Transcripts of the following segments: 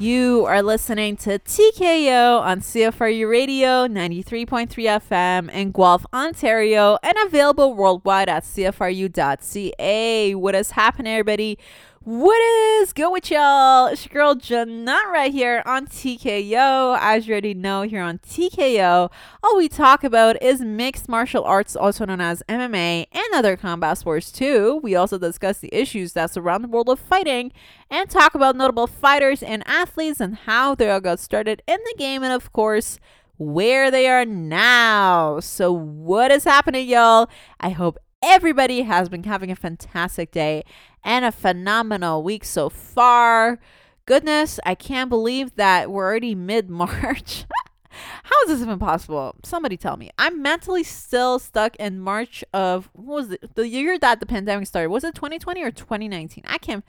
You are listening to TKO on CFRU Radio 93.3 FM in Guelph, Ontario, and available worldwide at CFRU.ca. What is happening, everybody? What is good with y'all? It's your girl Janette right here on TKO. As you already know, here on TKO, all we talk about is mixed martial arts, also known as MMA, and other combat sports too. We also discuss the issues that surround the world of fighting and talk about notable fighters and athletes and how they all got started in the game, and of course, where they are now. So, what is happening, y'all? I hope everybody has been having a fantastic day and a phenomenal week so far. Goodness, I can't believe that we're already mid March. How is this even possible? Somebody tell me. I'm mentally still stuck in March of what was it? The year that the pandemic started. Was it 2020 or 2019? I can't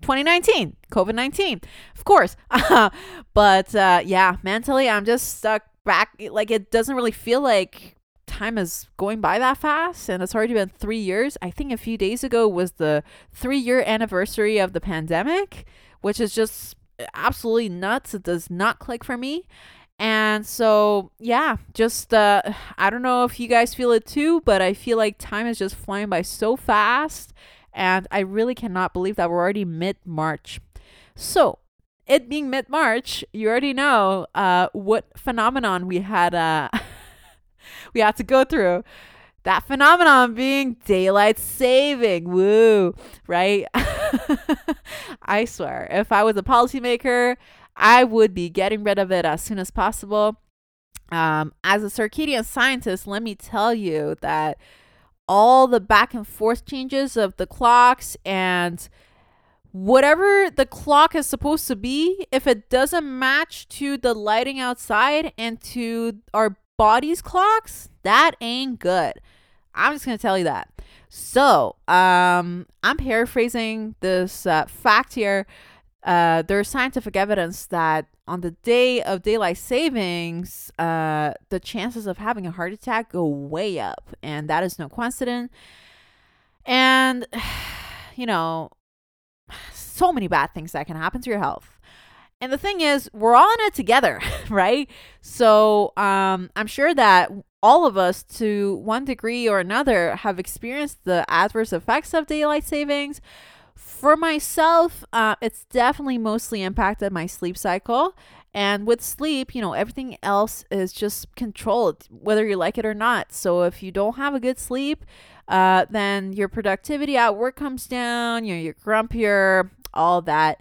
2019, COVID 19, of course. but uh, yeah, mentally, I'm just stuck back. Like, it doesn't really feel like time is going by that fast and it's already been three years. I think a few days ago was the three year anniversary of the pandemic, which is just absolutely nuts. It does not click for me. And so, yeah, just uh, I don't know if you guys feel it too, but I feel like time is just flying by so fast. And I really cannot believe that we're already mid March. So, it being mid March, you already know uh, what phenomenon we had. Uh, we had to go through that phenomenon being daylight saving. Woo, right? I swear, if I was a policymaker, I would be getting rid of it as soon as possible. Um, as a circadian scientist, let me tell you that all the back and forth changes of the clocks and whatever the clock is supposed to be, if it doesn't match to the lighting outside and to our body's clocks, that ain't good. I'm just gonna tell you that. So, um, I'm paraphrasing this uh, fact here. Uh, there's scientific evidence that on the day of daylight savings, uh, the chances of having a heart attack go way up, and that is no coincidence. And you know, so many bad things that can happen to your health. And the thing is, we're all in it together, right? So um, I'm sure that all of us, to one degree or another, have experienced the adverse effects of daylight savings. For myself, uh, it's definitely mostly impacted my sleep cycle. And with sleep, you know, everything else is just controlled, whether you like it or not. So if you don't have a good sleep, uh, then your productivity at work comes down, you know, you're grumpier, all that.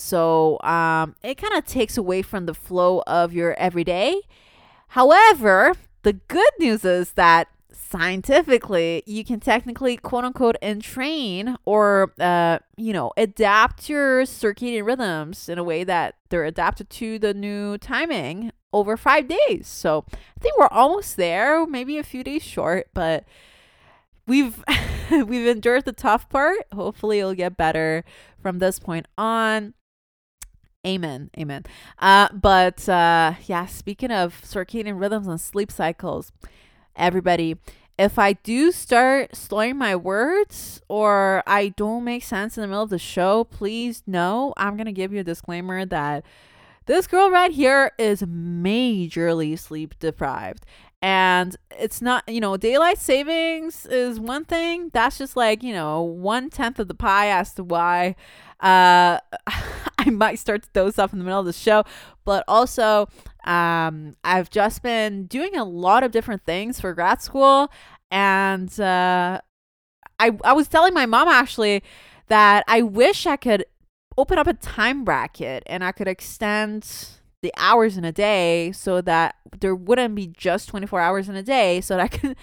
So um, it kind of takes away from the flow of your everyday. However, the good news is that scientifically you can technically quote unquote entrain or uh, you know adapt your circadian rhythms in a way that they're adapted to the new timing over five days. So i think we're almost there maybe a few days short but we've we've endured the tough part. Hopefully it'll get better from this point on Amen. Amen. Uh, but uh, yeah, speaking of circadian rhythms and sleep cycles, everybody, if I do start slurring my words or I don't make sense in the middle of the show, please know I'm going to give you a disclaimer that this girl right here is majorly sleep deprived. And it's not, you know, daylight savings is one thing. That's just like, you know, one tenth of the pie as to why uh, I might start to doze off in the middle of the show, but also um, I've just been doing a lot of different things for grad school, and uh, I I was telling my mom actually that I wish I could open up a time bracket and I could extend the hours in a day so that there wouldn't be just 24 hours in a day so that I can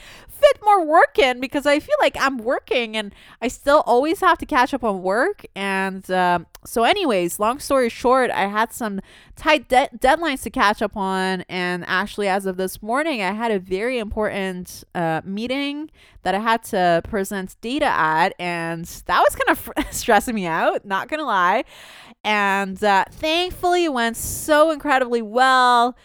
more work in because I feel like I'm working and I still always have to catch up on work. And uh, so, anyways, long story short, I had some tight de- deadlines to catch up on. And actually, as of this morning, I had a very important uh, meeting that I had to present data at. And that was kind of stressing me out, not gonna lie. And uh, thankfully, it went so incredibly well.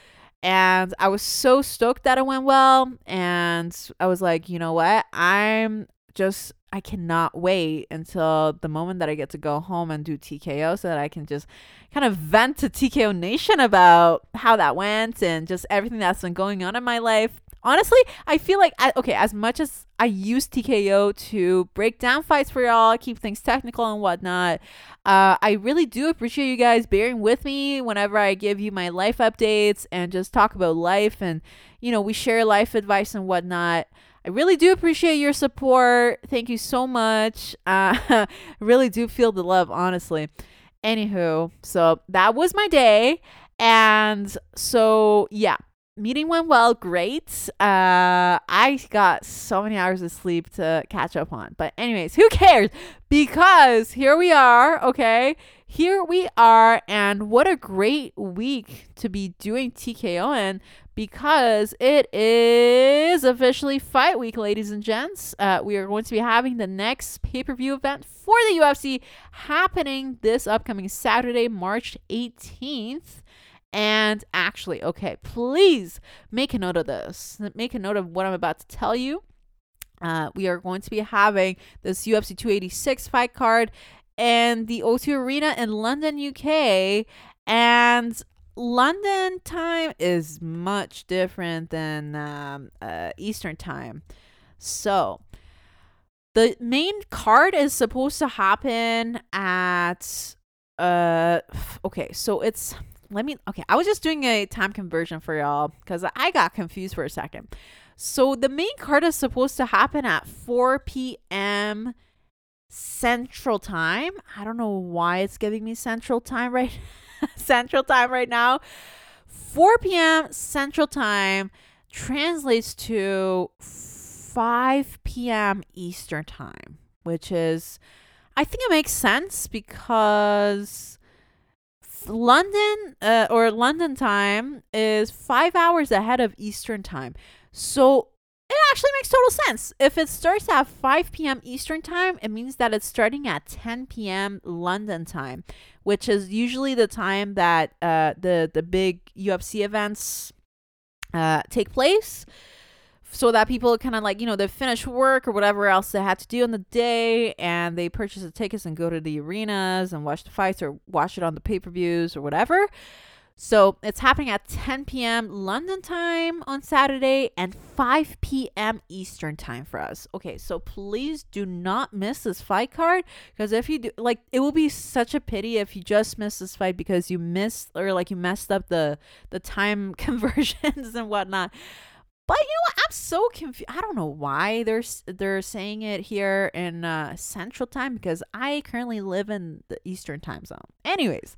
And I was so stoked that it went well. And I was like, you know what? I'm just I cannot wait until the moment that I get to go home and do TKO so that I can just kind of vent to TKO Nation about how that went and just everything that's been going on in my life. Honestly, I feel like, I, okay, as much as I use TKO to break down fights for y'all, keep things technical and whatnot, uh, I really do appreciate you guys bearing with me whenever I give you my life updates and just talk about life and, you know, we share life advice and whatnot. I really do appreciate your support. Thank you so much. Uh, I really do feel the love, honestly. Anywho, so that was my day. And so, yeah, meeting went well. Great. Uh, I got so many hours of sleep to catch up on. But, anyways, who cares? Because here we are, okay? Here we are. And what a great week to be doing TKO in because it is officially fight week, ladies and gents. Uh, we are going to be having the next pay per view event for the UFC happening this upcoming Saturday, March 18th. And actually, okay, please make a note of this. Make a note of what I'm about to tell you. Uh, we are going to be having this UFC 286 fight card and the O2 Arena in London, UK. And London time is much different than um, uh, Eastern time. So, the main card is supposed to happen at uh okay, so it's let me okay, I was just doing a time conversion for y'all cuz I got confused for a second. So the main card is supposed to happen at 4 p.m. Central Time. I don't know why it's giving me Central Time right Central Time right now. 4 p.m. Central Time translates to 5 p.m. Eastern Time, which is, I think it makes sense because London uh, or London time is five hours ahead of Eastern Time. So it actually makes total sense. If it starts at 5 p.m. Eastern Time, it means that it's starting at 10 p.m. London time, which is usually the time that uh, the, the big UFC events uh, take place so that people kind of like you know they finish work or whatever else they had to do in the day and they purchase the tickets and go to the arenas and watch the fights or watch it on the pay-per-views or whatever so it's happening at 10 p.m. London time on Saturday and 5 p.m. Eastern time for us. Okay, so please do not miss this fight card because if you do, like, it will be such a pity if you just miss this fight because you missed or like you messed up the the time conversions and whatnot. But you know what? I'm so confused. I don't know why they're they're saying it here in uh, Central Time because I currently live in the Eastern Time zone. Anyways,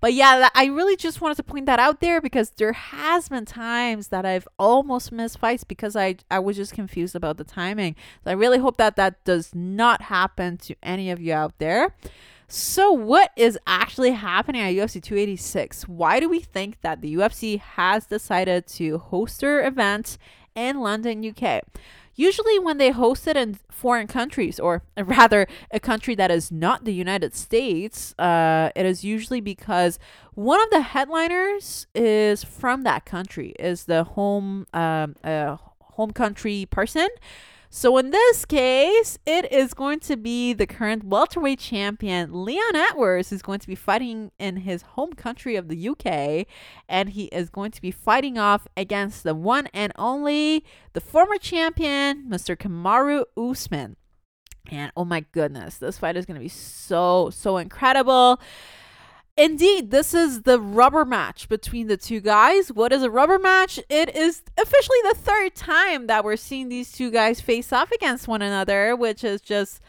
but yeah, I really just wanted to point that out there because there has been times that I've almost missed fights because I I was just confused about the timing. So I really hope that that does not happen to any of you out there. So, what is actually happening at UFC 286? Why do we think that the UFC has decided to host their event in London, UK? Usually, when they host it in foreign countries, or rather a country that is not the United States, uh, it is usually because one of the headliners is from that country, is the home um, uh, home country person. So in this case, it is going to be the current welterweight champion Leon Edwards who's going to be fighting in his home country of the UK, and he is going to be fighting off against the one and only the former champion, Mr. Kamaru Usman. And oh my goodness, this fight is going to be so so incredible. Indeed, this is the rubber match between the two guys. What is a rubber match? It is officially the third time that we're seeing these two guys face off against one another, which is just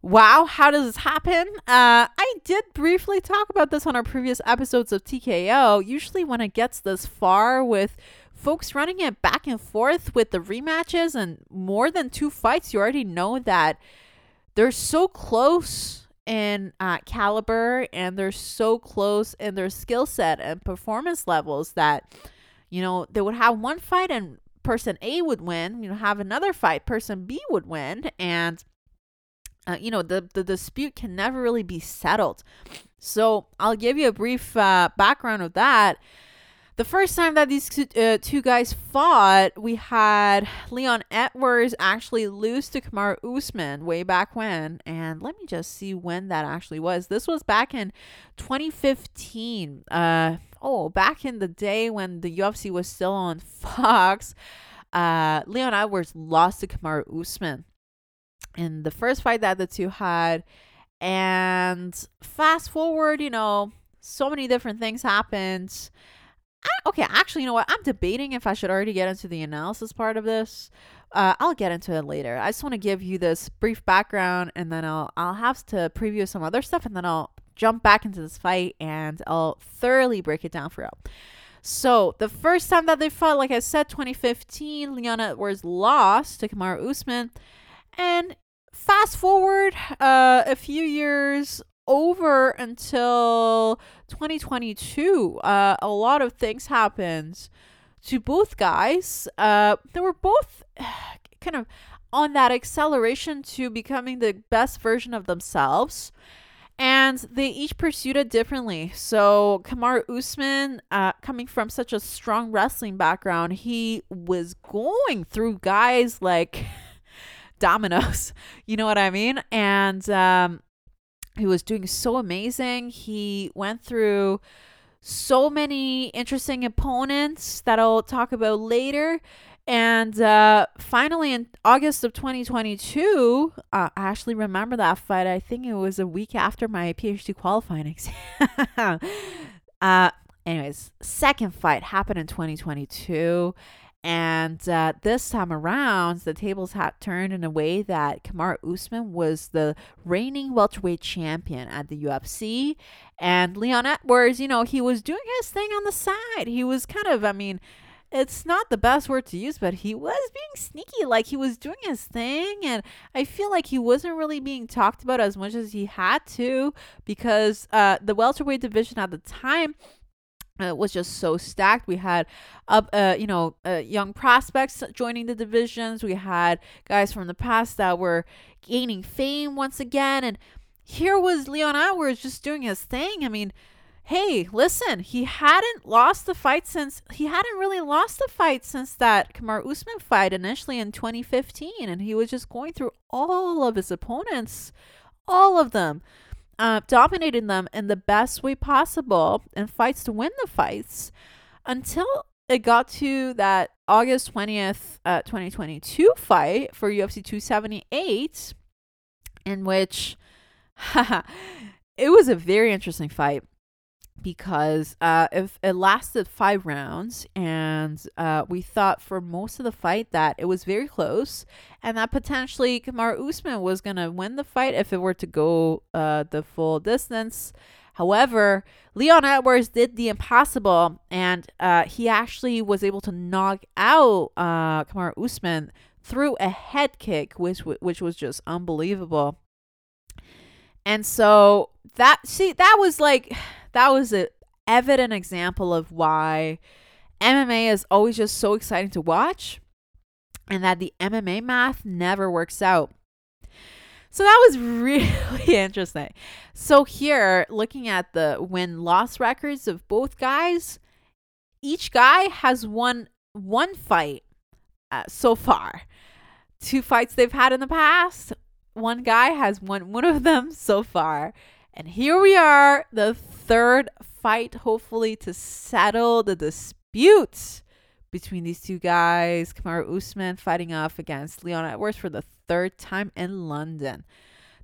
wow. How does this happen? Uh, I did briefly talk about this on our previous episodes of TKO. Usually, when it gets this far with folks running it back and forth with the rematches and more than two fights, you already know that they're so close in uh, caliber and they're so close in their skill set and performance levels that you know they would have one fight and person A would win, you know, have another fight person B would win and uh, you know the, the dispute can never really be settled. So I'll give you a brief uh, background of that. The first time that these two, uh, two guys fought, we had Leon Edwards actually lose to Kamaru Usman way back when. And let me just see when that actually was. This was back in 2015. Uh, oh, back in the day when the UFC was still on Fox. Uh, Leon Edwards lost to Kamaru Usman in the first fight that the two had. And fast forward, you know, so many different things happened. I, okay, actually, you know what? I'm debating if I should already get into the analysis part of this. Uh, I'll get into it later. I just want to give you this brief background, and then I'll I'll have to preview some other stuff, and then I'll jump back into this fight, and I'll thoroughly break it down for you. So the first time that they fought, like I said, 2015, Leon Edwards lost to Kamaru Usman, and fast forward uh, a few years over until 2022. Uh, a lot of things happened to both guys. Uh, they were both kind of on that acceleration to becoming the best version of themselves. And they each pursued it differently. So Kamaru Usman, uh, coming from such a strong wrestling background, he was going through guys like dominoes. You know what I mean? And um, he was doing so amazing. He went through so many interesting opponents that I'll talk about later. And uh, finally, in August of 2022, uh, I actually remember that fight. I think it was a week after my PhD qualifying exam. uh, anyways, second fight happened in 2022. And uh, this time around, the tables had turned in a way that Kamaru Usman was the reigning welterweight champion at the UFC. And Leon Edwards, you know, he was doing his thing on the side. He was kind of, I mean, it's not the best word to use, but he was being sneaky. Like he was doing his thing. And I feel like he wasn't really being talked about as much as he had to because uh, the welterweight division at the time uh, was just so stacked. We had up, uh, you know, uh, young prospects joining the divisions. We had guys from the past that were gaining fame once again, and here was Leon Edwards just doing his thing. I mean, hey, listen, he hadn't lost the fight since he hadn't really lost the fight since that Kamaru Usman fight initially in 2015, and he was just going through all of his opponents, all of them uh, dominating them in the best way possible and fights to win the fights until it got to that August 20th, uh, 2022 fight for UFC 278, in which it was a very interesting fight because uh, if it lasted five rounds, and uh, we thought for most of the fight that it was very close, and that potentially Kamaru Usman was gonna win the fight if it were to go uh, the full distance. However, Leon Edwards did the impossible, and uh, he actually was able to knock out uh, Kamaru Usman through a head kick, which which was just unbelievable. And so that see that was like that was an evident example of why MMA is always just so exciting to watch and that the MMA math never works out. So that was really interesting. So here, looking at the win loss records of both guys, each guy has won one fight uh, so far. Two fights they've had in the past, one guy has won one of them so far. And here we are, the third fight, hopefully, to settle the dispute between these two guys. Kamaru Usman fighting off against Leon Edwards for the third time in London.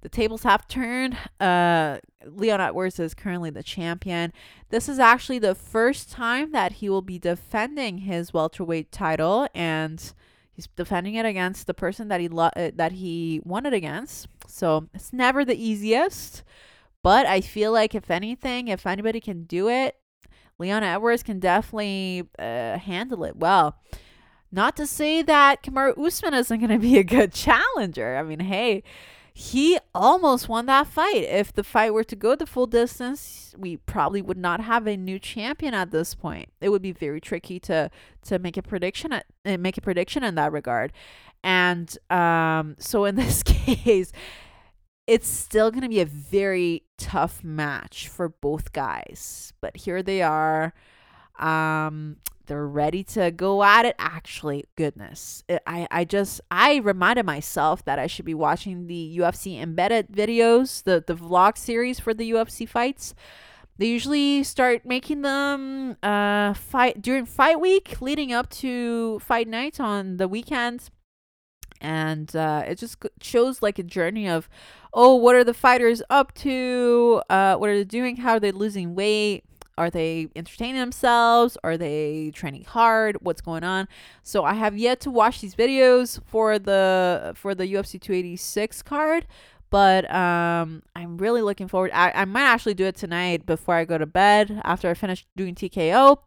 The tables have turned. Uh, Leon Edwards is currently the champion. This is actually the first time that he will be defending his welterweight title, and he's defending it against the person that he lo- uh, that he won it against. So it's never the easiest. But I feel like if anything, if anybody can do it, Leon Edwards can definitely uh, handle it well. Not to say that Kamaru Usman isn't going to be a good challenger. I mean, hey, he almost won that fight. If the fight were to go the full distance, we probably would not have a new champion at this point. It would be very tricky to to make a prediction at, uh, make a prediction in that regard. And um, so in this case, it's still going to be a very tough match for both guys. But here they are. Um, they're ready to go at it. Actually, goodness, I I just I reminded myself that I should be watching the UFC embedded videos, the the vlog series for the UFC fights. They usually start making them uh fight during fight week, leading up to fight night on the weekends and uh, it just shows like a journey of oh what are the fighters up to? Uh, what are they doing? How are they losing weight? Are they entertaining themselves? Are they training hard? What's going on? So i have yet to watch these videos for the for the ufc 286 card but um, i'm really looking forward. I, I might actually do it tonight before i go to bed after i finish doing tko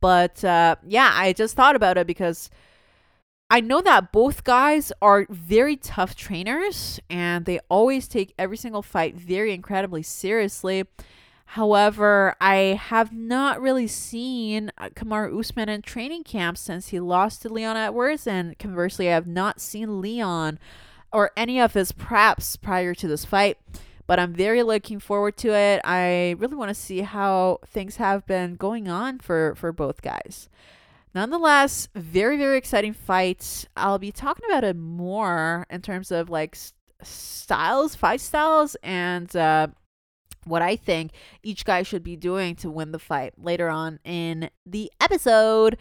but uh, yeah i just thought about it because I know that both guys are very tough trainers and they always take every single fight very incredibly seriously. However, I have not really seen uh, Kamaru Usman in training camp since he lost to Leon Edwards, and conversely, I have not seen Leon or any of his preps prior to this fight. But I'm very looking forward to it. I really want to see how things have been going on for for both guys. Nonetheless, very, very exciting fights. I'll be talking about it more in terms of like styles, fight styles, and uh, what I think each guy should be doing to win the fight later on in the episode.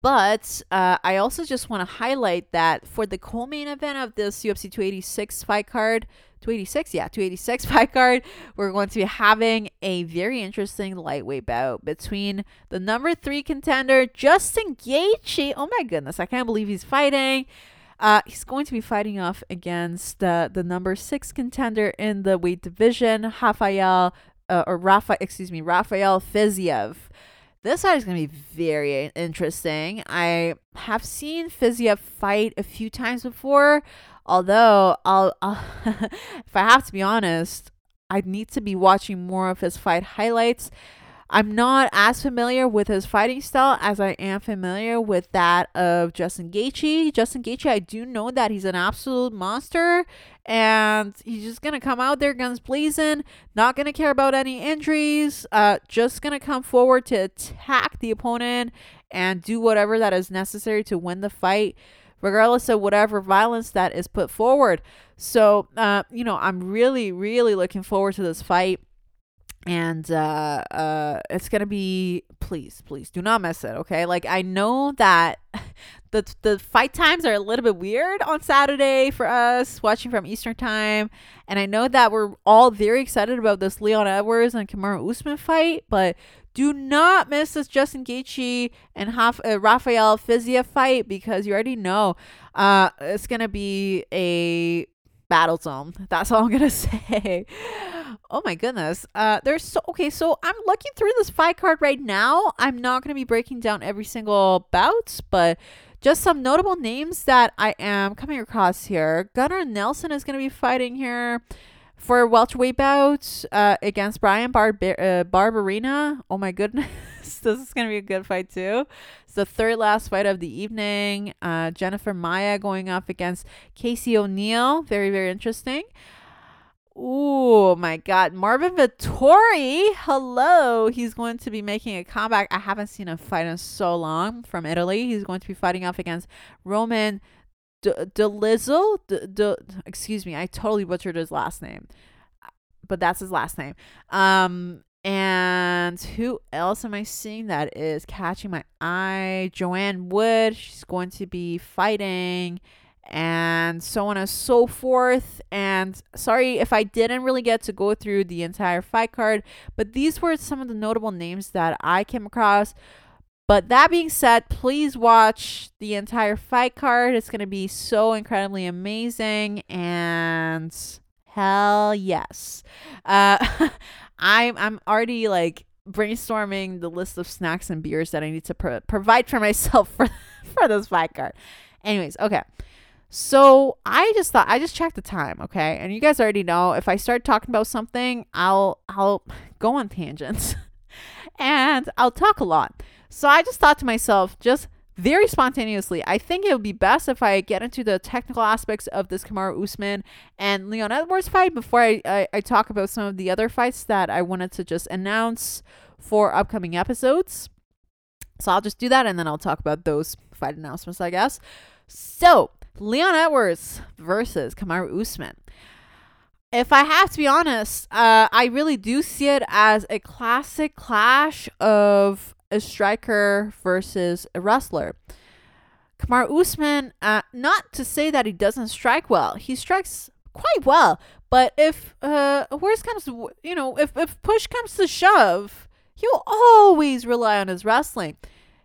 But uh, I also just want to highlight that for the co-main event of this UFC 286 fight card, 286, yeah, 286 fight card, we're going to be having a very interesting lightweight bout between the number three contender Justin Gaethje. Oh my goodness, I can't believe he's fighting. Uh, he's going to be fighting off against uh, the number six contender in the weight division, Rafael uh, or Rafa, excuse me, Rafael Fiziev. This fight is going to be very interesting. I have seen Fiziev fight a few times before, although I'll, I'll if I have to be honest, I need to be watching more of his fight highlights I'm not as familiar with his fighting style as I am familiar with that of Justin Gaethje. Justin Gaethje, I do know that he's an absolute monster, and he's just gonna come out there guns blazing, not gonna care about any injuries, uh, just gonna come forward to attack the opponent and do whatever that is necessary to win the fight, regardless of whatever violence that is put forward. So, uh, you know, I'm really, really looking forward to this fight and uh uh it's gonna be please please do not miss it okay? Like i know that the the fight times are a little bit weird on saturday for us watching from eastern time. And i know that we're all very excited about this leon edwards and kamaru usman fight but do not miss this justin Gaethje and uh, rafael fiziev fight because you already know uh it's gonna be a battle zone that's all i'm gonna say Oh my goodness. Uh there's so okay, so I'm looking through this fight card right now. I'm not gonna be breaking down every single bout, but just some notable names that I am coming across here. Gunnar Nelson is gonna be fighting here for welterweight bout uh, against Bryan Barber- uh, Barberena. Oh my goodness, this is gonna be a good fight too. It's the third last fight of the evening. Uh, Jennifer Maia going up against Casey O'Neill. Very very interesting. Oh my God. Marvin Vettori. Hello. He's going to be making a comeback. I haven't seen him fight in so long from Italy. He's going to be fighting off against Roman Dolizzo. D- D- excuse me. I totally butchered his last name, but that's his last name. Um, and who else am I seeing that is catching my eye? Joanne Wood. She's going to be fighting and so on and so forth. And sorry if I didn't really get to go through the entire fight card, but these were some of the notable names that I came across. But that being said, please watch the entire fight card. It's going to be so incredibly amazing. And hell yes. Uh, I'm, I'm already like brainstorming the list of snacks and beers that I need to pro- provide for myself for, for this fight card. Anyways, okay. So I just thought I just checked the time, okay? And you guys already know if I start talking about something, I'll I'll go on tangents and I'll talk a lot. So I just thought to myself, just very spontaneously, I think it would be best if I get into the technical aspects of this Kamaru Usman and Leon Edwards fight before I, I, I talk about some of the other fights that I wanted to just announce for upcoming episodes. So I'll just do that and then I'll talk about those fight announcements, I guess. So, Leon Edwards versus Kamaru Usman. If I have to be honest, uh, I really do see it as a classic clash of a striker versus a wrestler. Kamaru Usman, uh, not to say that he doesn't strike well, he strikes quite well. But if uh, worst comes, you know, if if push comes to shove, he'll always rely on his wrestling.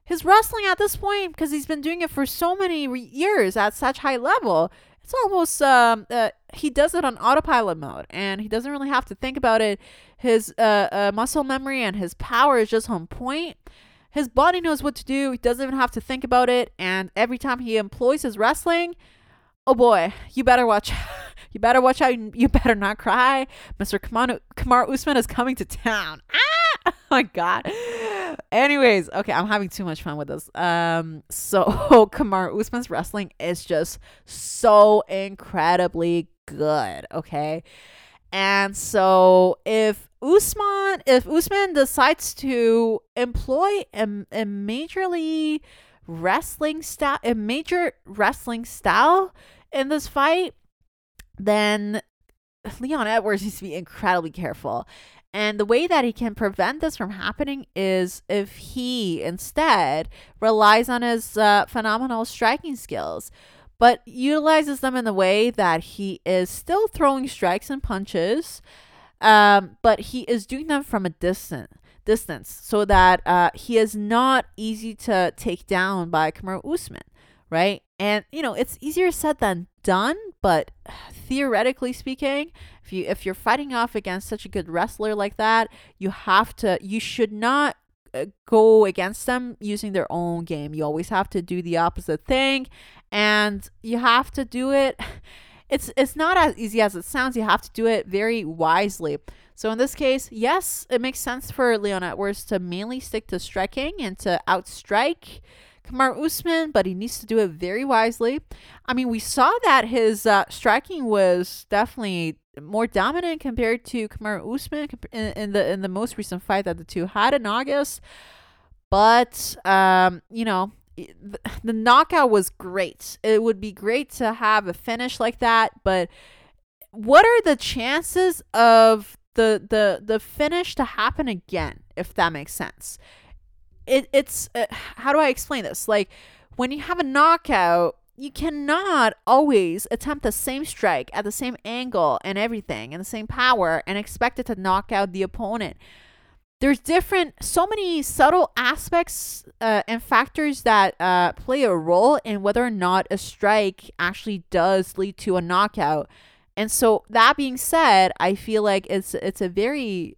His wrestling at this point, because he's been doing it for so many re- years at such high level, it's almost um, uh, he does it on autopilot mode, and he doesn't really have to think about it. His uh, uh, muscle memory and his power is just on point. His body knows what to do. He doesn't even have to think about it. And every time he employs his wrestling, oh boy, you better watch. you better watch out. You better not cry. Mr. Kamaru, Usman is coming to town. Ah! Oh my god. Anyways, okay, I'm having too much fun with this. Um, so Kamaru Usman's wrestling is just so incredibly good. Okay. And so if Usman, if Usman decides to employ a, a majorly wrestling style, a major wrestling style in this fight, then Leon Edwards needs to be incredibly careful. And the way that he can prevent this from happening is if he instead relies on his uh, phenomenal striking skills but utilizes them in the way that he is still throwing strikes and punches, um, but he is doing them from a distant distance so that uh, he is not easy to take down by Kamaru Usman, right? And you know it's easier said than done, but theoretically speaking, if you if you're fighting off against such a good wrestler like that, you have to you should not uh, go against them using their own game. You always have to do the opposite thing and you have to do it it's it's not as easy as it sounds. You have to do it very wisely. So in this case, yes, it makes sense for Leon Edwards to mainly stick to striking and to outstrike Kamaru Usman, but he needs to do it very wisely. I mean, we saw that his uh, striking was definitely more dominant compared to Kamaru Usman in, in the in the most recent fight that the two had in August. But um, you know, the knockout was great. It would be great to have a finish like that, but what are the chances of the the the finish to happen again if that makes sense? It it's uh, how do I explain this? Like when you have a knockout, you cannot always attempt the same strike at the same angle and everything and the same power and expect it to knock out the opponent there's different so many subtle aspects uh, and factors that uh, play a role in whether or not a strike actually does lead to a knockout. And so that being said i feel like it's it's a very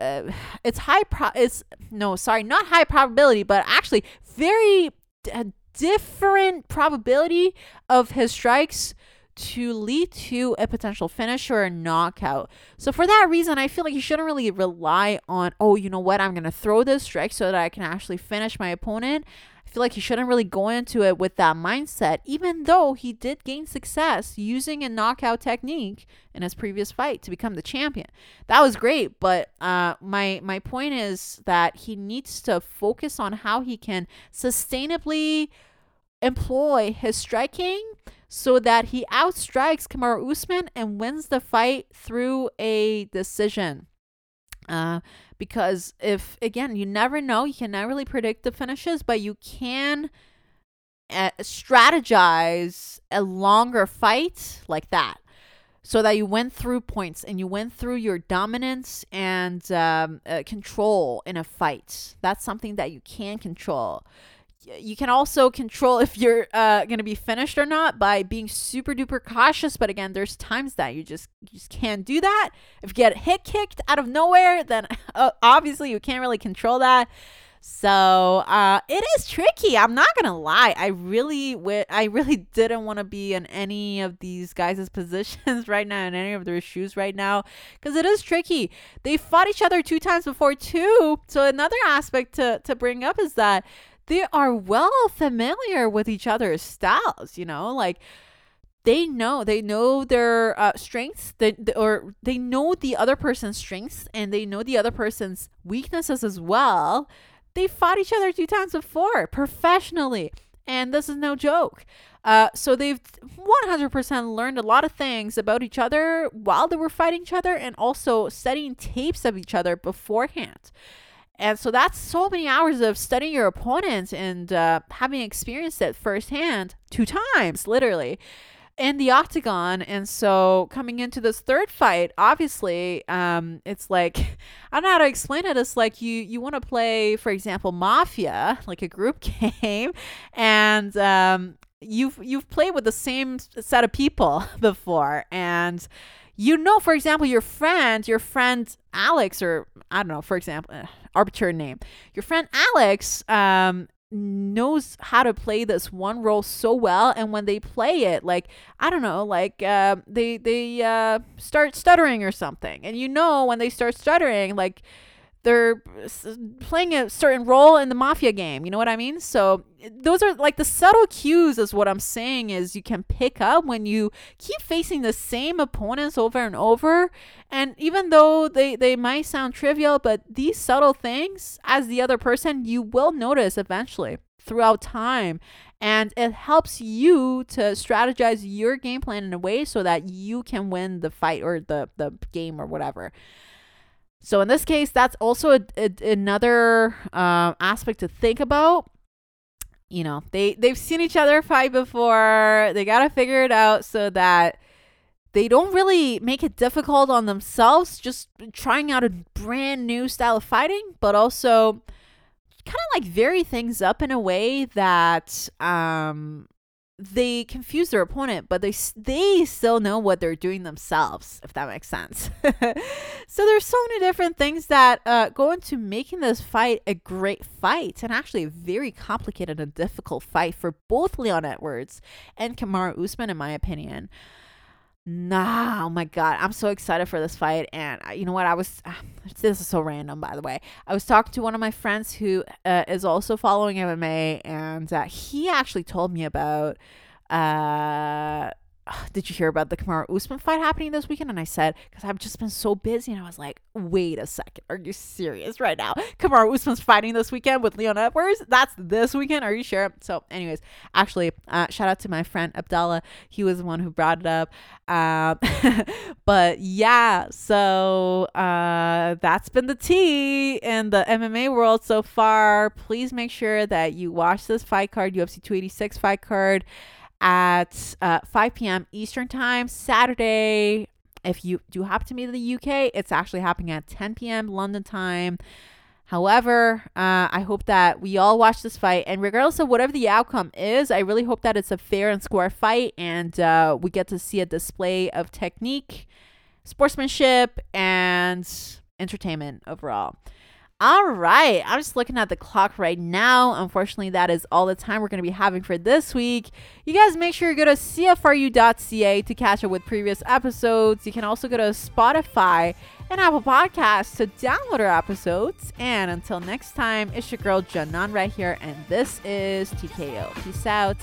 uh, it's high pro it's no sorry not high probability but actually very d- different probability of his strikes to lead to a potential finish or a knockout. So for that reason, I feel like you shouldn't really rely on, oh, you know what, I'm going to throw this strike so that I can actually finish my opponent. I feel like he shouldn't really go into it with that mindset, even though he did gain success using a knockout technique in his previous fight to become the champion. That was great, but uh, my my point is that he needs to focus on how he can sustainably employ his striking so that he outstrikes Kamaru Usman and wins the fight through a decision. Uh, because if again, you never know, you can never really predict the finishes, but you can uh, strategize a longer fight like that so that you went through points and you went through your dominance and um, uh, control in a fight. That's something that you can control you can also control if you're uh, going to be finished or not by being super duper cautious. But again, there's times that you just you just can't do that. If you get hit kicked out of nowhere, then uh, obviously you can't really control that. So uh, it is tricky. I'm not gonna lie. I really, w- I really didn't want to be in any of these guys' positions right now, in any of their shoes right now, because it is tricky. They fought each other two times before too. So another aspect to to bring up is that they are well familiar with each other's styles, you know, like they know they know their uh, strengths they, or they know the other person's strengths and they know the other person's weaknesses as well they fought each other two times before professionally. And this is no joke. Uh, so they've 100% learned a lot of things about each other while they were fighting each other and also studying tapes of each other beforehand. And so that's so many hours of studying your opponent and uh, having experienced it firsthand two times, literally in the octagon. And so coming into this third fight obviously um it's like i don't know how to explain it. It's like you you want to play for example mafia like a group game and um you've you've played with the same set of people before. And you know for example your friend your friend alex or i don't know for example uh, arbitrary name. Your friend alex um knows how to play this one role so well and when they play it like i don't know like uh, they they uh, start stuttering or something. And you know when they start stuttering like they're playing a certain role in the mafia game you know what i mean? So those are like the subtle cues is what i'm saying is you can pick up when you keep facing the same opponents over and over. And even though they they might sound trivial but these subtle things as the other person you will notice eventually throughout time. And it helps you to strategize your game plan in a way so that you can win the fight or the the game or whatever so in this case, that's also a, a, another uh, aspect to think about. You know, they they've seen each other fight before. They gotta figure it out so that they don't really make it difficult on themselves. Just trying out a brand new style of fighting, but also kind of like vary things up in a way that um they confuse their opponent, but they they still know what they're doing themselves, if that makes sense. so there's so many different things that uh, go into making this fight a great fight, and actually a very complicated and difficult fight for both Leon Edwards and Kamaru Usman, in my opinion. Nah, oh my god, I'm so excited for this fight. And you know what? I was, uh, this is so random, by the way. I was talking to one of my friends who uh, is also following MMA, and uh, he actually told me about uh, did you hear about the Kamaru Usman fight happening this weekend? And I said, because I've just been so busy. And I was like, wait a second. Are you serious right now? Kamaru Usman's fighting this weekend with Leon Edwards? That's this weekend? Are you sure? So, anyways, actually, uh, shout out to my friend Abdallah. He was the one who brought it up. Um, but yeah, so uh, that's been the tea in the MMA world so far. Please make sure that you watch this fight card, UFC 286 fight card at uh, 5 p.m. Eastern Time, Saturday. If you do happen to be in the UK, it's actually happening at 10 p.m. London time. However, uh, I hope that we all watch this fight, and regardless of whatever the outcome is, I really hope that it's a fair and square fight, and uh, we get to see a display of technique, sportsmanship, and entertainment overall. All right. I'm just looking at the clock right now. Unfortunately, that is all the time we're going to be having for this week. You guys make sure you go to cfru.ca to catch up with previous episodes. You can also go to Spotify and Apple Podcasts to download our episodes. And until next time, it's your girl Janan right here, and this is TKO. Peace out.